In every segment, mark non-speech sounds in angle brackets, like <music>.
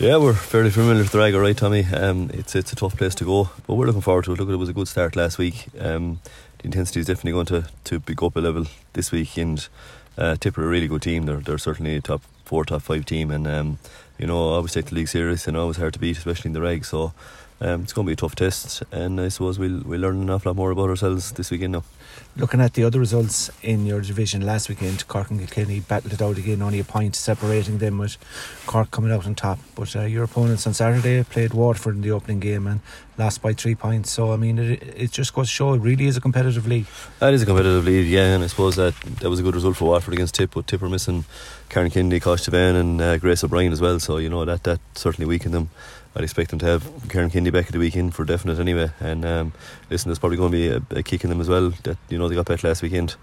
Yeah, we're fairly familiar with the Ragg, right, Tommy? Um, it's it's a tough place to go, but we're looking forward to it. Look, it was a good start last week. Um, the intensity is definitely going to, to be up a level this week, and uh, Tipper are a really good team. They're they're certainly a top four, top five team, and um, you know, I always take the league serious and always hard to beat, especially in the Ragg. So um, it's going to be a tough test, and I suppose we'll we'll learn an awful lot more about ourselves this weekend now. Looking at the other results in your division last weekend, Cork and Kilkenny battled it out again, only a point separating them with Cork coming out on top. But uh, your opponents on Saturday played Waterford in the opening game and lost by three points. So, I mean, it, it just goes to show it really is a competitive league. That is a competitive league, yeah, and I suppose that that was a good result for Waterford against Tip, but Tip were missing Karen Kennedy, Kosh and uh, Grace O'Brien as well, so, you know, that, that certainly weakened them. I'd expect them to have Karen Kennedy back at the weekend for definite anyway. And um, listen, there's probably going to be a, a, kick in them as well. That you know they got back last weekend.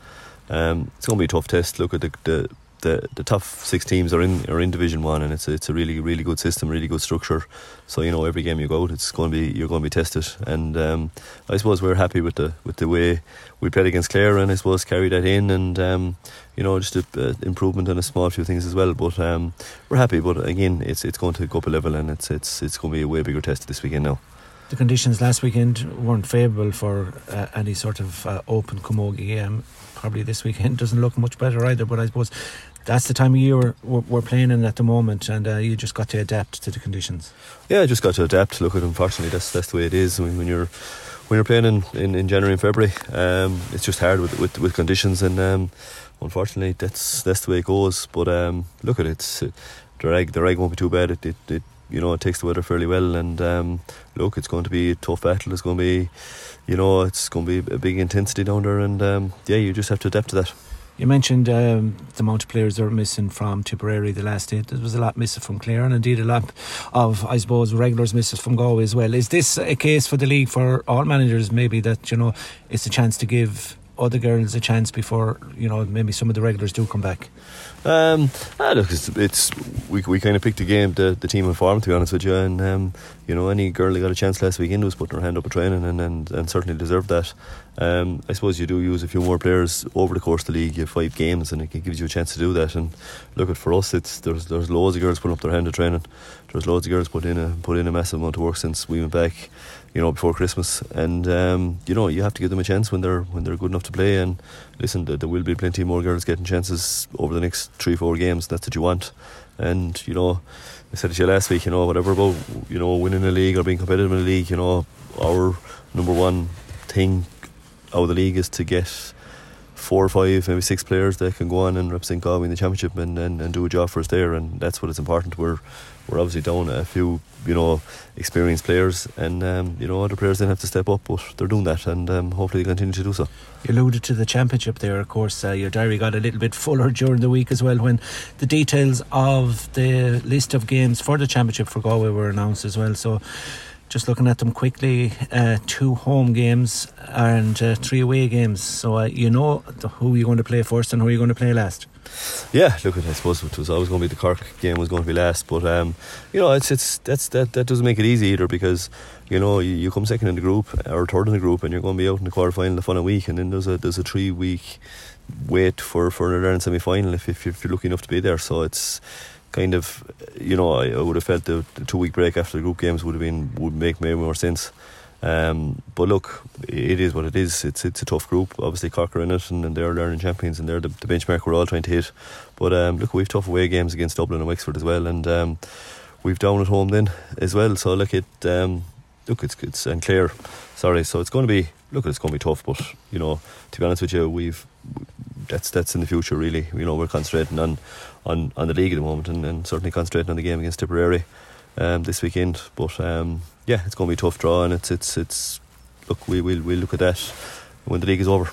Um, it's going to be a tough test. Look at the, the the the top six teams are in are in Division One, and it's a, it's a really really good system, really good structure. So you know every game you go out, it's going to be you're going to be tested. And um, I suppose we're happy with the with the way we played against Clare, and I suppose carry that in, and um, you know just a, improvement on a small few things as well. But um, we're happy. But again, it's it's going to go up a level, and it's it's it's going to be a way bigger test this weekend now. The conditions last weekend weren't favourable for uh, any sort of uh, open camogie game probably this weekend <laughs> doesn't look much better either. But I suppose that's the time of year we're, we're playing in at the moment, and uh, you just got to adapt to the conditions. Yeah, I just got to adapt. Look, at unfortunately, that's that's the way it is. I mean, when you're when you're playing in, in, in January and February, um, it's just hard with with, with conditions, and um, unfortunately, that's that's the way it goes. But um, look at it, it's, uh, the Ragg the Ragg won't be too bad. It, it, it you know it takes the weather fairly well, and um, look, it's going to be a tough battle. It's going to be, you know, it's going to be a big intensity down there, and um, yeah, you just have to adapt to that. You mentioned um, the amount of players that are missing from Tipperary the last day. There was a lot missing from Clare, and indeed a lot of, I suppose, regulars missing from Galway as well. Is this a case for the league for all managers? Maybe that you know it's a chance to give other girls a chance before you know maybe some of the regulars do come back. Um, ah, look, it's, it's, we we kind of picked the game, the, the team in form, to be honest with you, and um, you know any girl that got a chance last weekend was putting her hand up a training and, and, and certainly deserved that. Um, I suppose you do use a few more players over the course of the league. You have five games, and it gives you a chance to do that. And look at for us, it's there's there's loads of girls putting up their hand of training. There's loads of girls put in a put in a massive amount of work since we went back you know, before Christmas. And um, you know, you have to give them a chance when they're when they're good enough to play. And listen, there will be plenty more girls getting chances over the next three, four games. That's what you want. And you know, I said to you last week, you know, whatever about you know winning a league or being competitive in a league, you know, our number one thing out of the league is to get four or five, maybe six players that can go on and represent Galway in the championship and, and, and do a job for us there, and that's what is important. We're we're obviously down a few, you know, experienced players, and um, you know other players then have to step up, but they're doing that, and um, hopefully they continue to do so. You alluded to the championship there, of course. Uh, your diary got a little bit fuller during the week as well when the details of the list of games for the championship for Galway were announced as well. So just looking at them quickly, uh, two home games and uh, three away games. So uh, you know who you're going to play first and who you're going to play last. Yeah, look, I suppose it was always going to be the Cork game was going to be last, but um, you know, it's it's that's that that doesn't make it easy either because you know you, you come second in the group or third in the group and you're going to be out in the quarter final the following week, and then there's a there's a three week wait for for All-Ireland semi final if if you're lucky enough to be there. So it's kind of, you know, I, I would have felt the, the, two week break after the group games would have been would make maybe more sense. Um, but look, it is what it is. It's it's a tough group. Obviously, Cork are in it, and, and they're learning champions, and they're the, the, benchmark we're all trying to hit. But um, look, we've tough away games against Dublin and Wexford as well, and um, we've down at home then as well. So look, it um, look it's it's and Clare. Sorry, so it's going to be look, it's going to be tough. But you know, to be honest with you, we've that's that's in the future really. You know, we're concentrating on on, on the league at the moment and, and certainly concentrating on the game against Tipperary um, this weekend. But um, yeah, it's going to be a tough draw and it's it's it's look we will we'll look at that when the league is over.